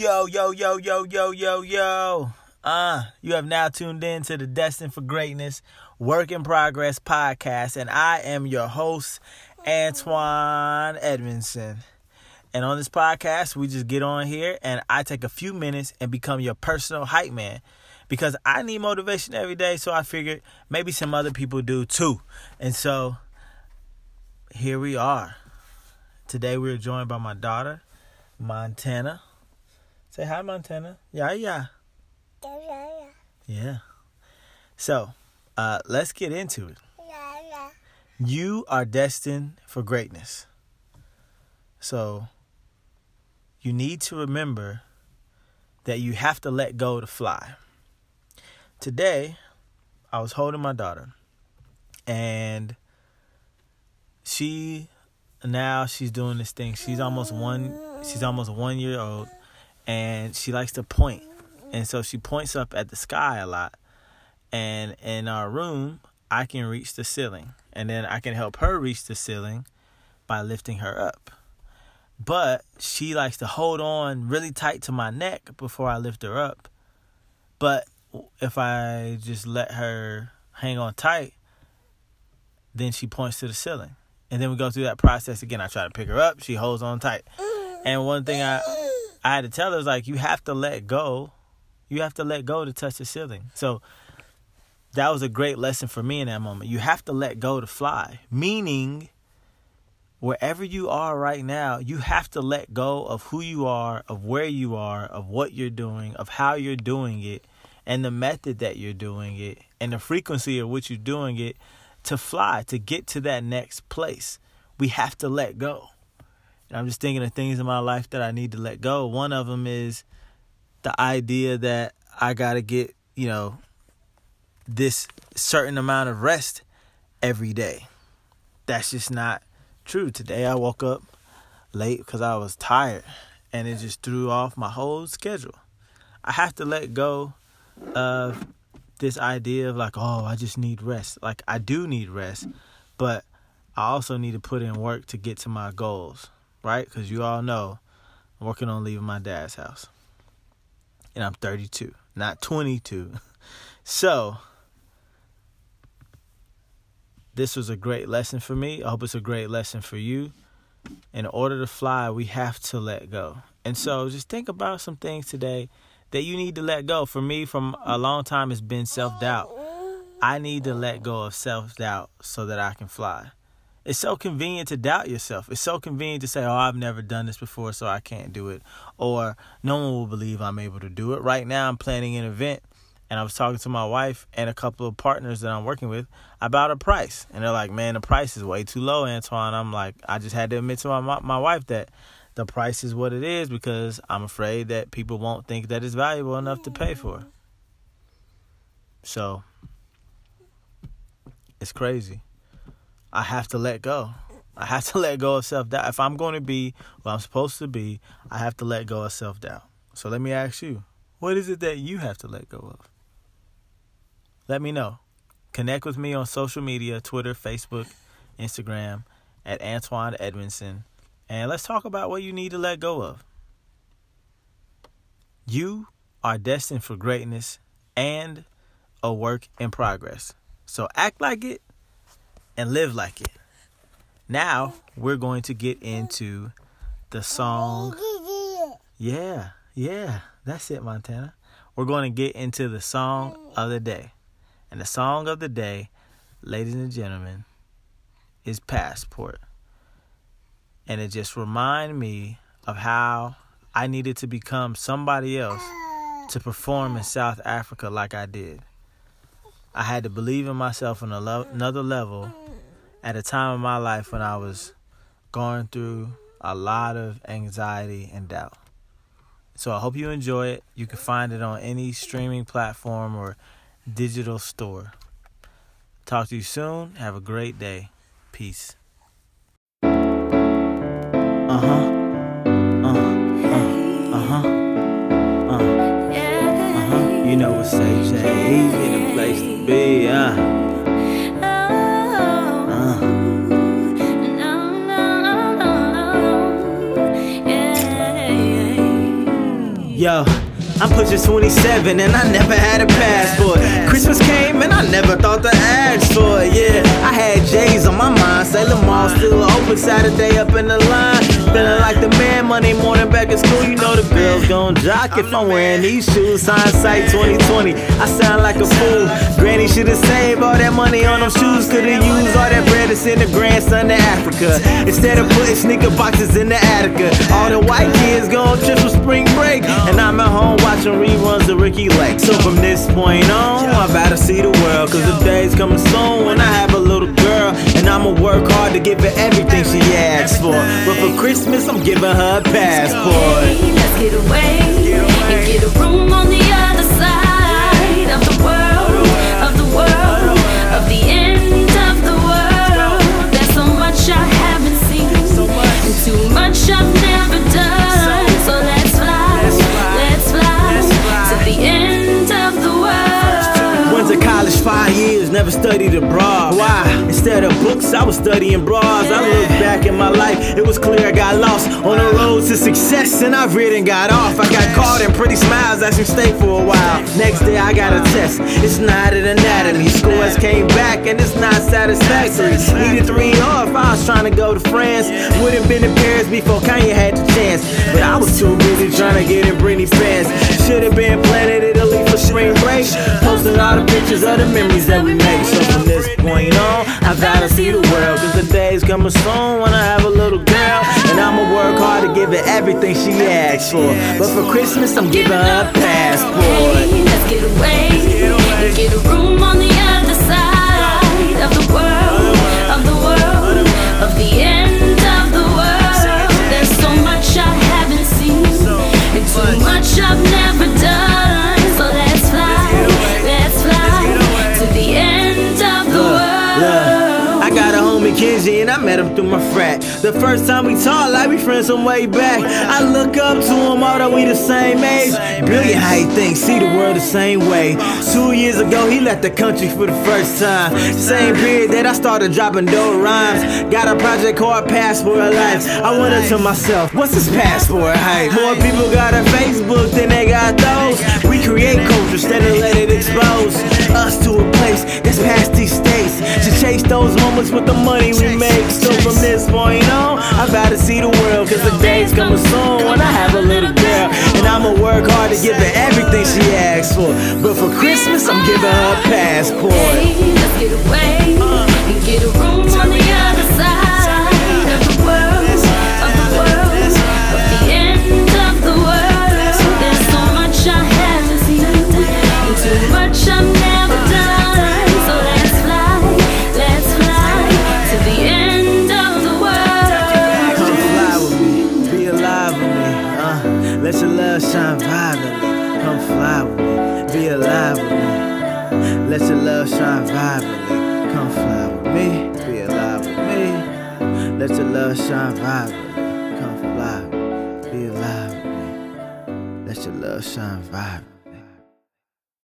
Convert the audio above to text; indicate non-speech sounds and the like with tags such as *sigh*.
Yo, yo, yo, yo, yo, yo, yo. Uh, you have now tuned in to the Destined for Greatness Work in Progress podcast, and I am your host, Antoine Edmondson. And on this podcast, we just get on here and I take a few minutes and become your personal hype man because I need motivation every day. So I figured maybe some other people do too. And so here we are. Today we're joined by my daughter, Montana. Say hi, Montana. Yeah, yeah. Yeah, yeah, Yeah. So uh, let's get into it. yeah, yeah. You are destined for greatness. So you need to remember that you have to let go to fly. Today, I was holding my daughter and she now she's doing this thing. She's almost one she's almost 1 year old and she likes to point. And so she points up at the sky a lot. And in our room, I can reach the ceiling. And then I can help her reach the ceiling by lifting her up. But she likes to hold on really tight to my neck before I lift her up. But if I just let her hang on tight, then she points to the ceiling. And then we go through that process again. I try to pick her up, she holds on tight. And one thing I I had to tell her is like you have to let go. You have to let go to touch the ceiling. So that was a great lesson for me in that moment. You have to let go to fly. Meaning wherever you are right now, you have to let go of who you are, of where you are, of what you're doing, of how you're doing it, and the method that you're doing it, and the frequency of which you're doing it to fly, to get to that next place. We have to let go. And I'm just thinking of things in my life that I need to let go. One of them is the idea that I got to get, you know, this certain amount of rest every day. That's just not true. Today I woke up late because I was tired and it just threw off my whole schedule. I have to let go of this idea of like, oh, I just need rest. Like, I do need rest, but I also need to put in work to get to my goals, right? Because you all know I'm working on leaving my dad's house. And I'm 32, not 22. *laughs* So, this was a great lesson for me. I hope it's a great lesson for you. In order to fly, we have to let go. And so just think about some things today that you need to let go. For me, from a long time, it's been self doubt. I need to let go of self doubt so that I can fly. It's so convenient to doubt yourself. It's so convenient to say, Oh, I've never done this before, so I can't do it. Or no one will believe I'm able to do it. Right now, I'm planning an event and I was talking to my wife and a couple of partners that I'm working with about a price, and they're like, "Man, the price is way too low, Antoine." I'm like, I just had to admit to my my wife that the price is what it is because I'm afraid that people won't think that it's valuable enough to pay for. So it's crazy. I have to let go. I have to *laughs* let go of self doubt. If I'm going to be what I'm supposed to be, I have to let go of self doubt. So let me ask you, what is it that you have to let go of? Let me know. Connect with me on social media Twitter, Facebook, Instagram at Antoine Edmondson. And let's talk about what you need to let go of. You are destined for greatness and a work in progress. So act like it and live like it. Now we're going to get into the song. Yeah, yeah, that's it, Montana. We're going to get into the song of the day. And the song of the day, ladies and gentlemen, is Passport. And it just reminded me of how I needed to become somebody else to perform in South Africa like I did. I had to believe in myself on a lo- another level at a time in my life when I was going through a lot of anxiety and doubt. So I hope you enjoy it. You can find it on any streaming platform or digital store. Talk to you soon. Have a great day. Peace. Uh huh. Uh uh uh huh. Uh uh huh. You know what's say, Jay? Yo, I'm pushing 27 and I never had a passport. Christmas came and I never thought to ask for it. Yeah, I had J's on my mind. Say Mall still open Saturday up in the line. Feeling like the man Monday morning back at school. You know the girls gon' jock if I'm wearing these shoes. Hindsight 2020. I sound like a fool. Granny should've saved all that money on them shoes. Could've used all that bread to send the grandson to Africa. Instead of putting sneaker boxes in the Attica. All the white kids gon' trip for spring break. And I'm at home watching reruns of Ricki Lake. So from this point on, I'm about to see the world. Cause the day's coming soon when I I'ma work hard to give her everything she asks for. But for Christmas, I'm giving her a passport. Let's get away and get a room on the other was studying bras. I look back in my life, it was clear I got lost on the road to success, and I really got off. I got caught in pretty smiles, I should stay for a while. Next day, I got a test, it's not an anatomy. Scores came back, and it's not satisfactory. Needed three off, I was trying to go to France. Would've been in Paris before Kanye had the chance, but I was too busy trying to get in Britney fans. Should've been Planet Italy for spring break. Posting all the pictures of the memories that we make. So from this point on, I gotta see the world. Cause the day's coming soon when I have a little girl. And I'ma work hard to give her everything she asks for. But for Christmas, I'm giving her a passport. Hey, let's get away get a room on the I met him through my frat. The first time we talked, like we friends from way back. I look up to him, although we the same age. Brilliant how he thinks, see the world the same way. Two years ago, he left the country for the first time. Same period that I started dropping dope rhymes. Got a project called Passport Life. I wondered to myself, what's this passport hype? More people got a Facebook than they got those. Create culture instead of let it expose us to a place that's past these states. To chase those moments with the money we make. So from this point on, I gotta see the world. Cause the day's coming soon when I have a little girl. And I'ma work hard to give her everything she asks for. But for Christmas, I'm giving her a passport. Be alive with me. Let your love shine violently. Come fly with me, be alive with me. Let your love shine violently. Come fly, be alive with me. Let your love shine violently.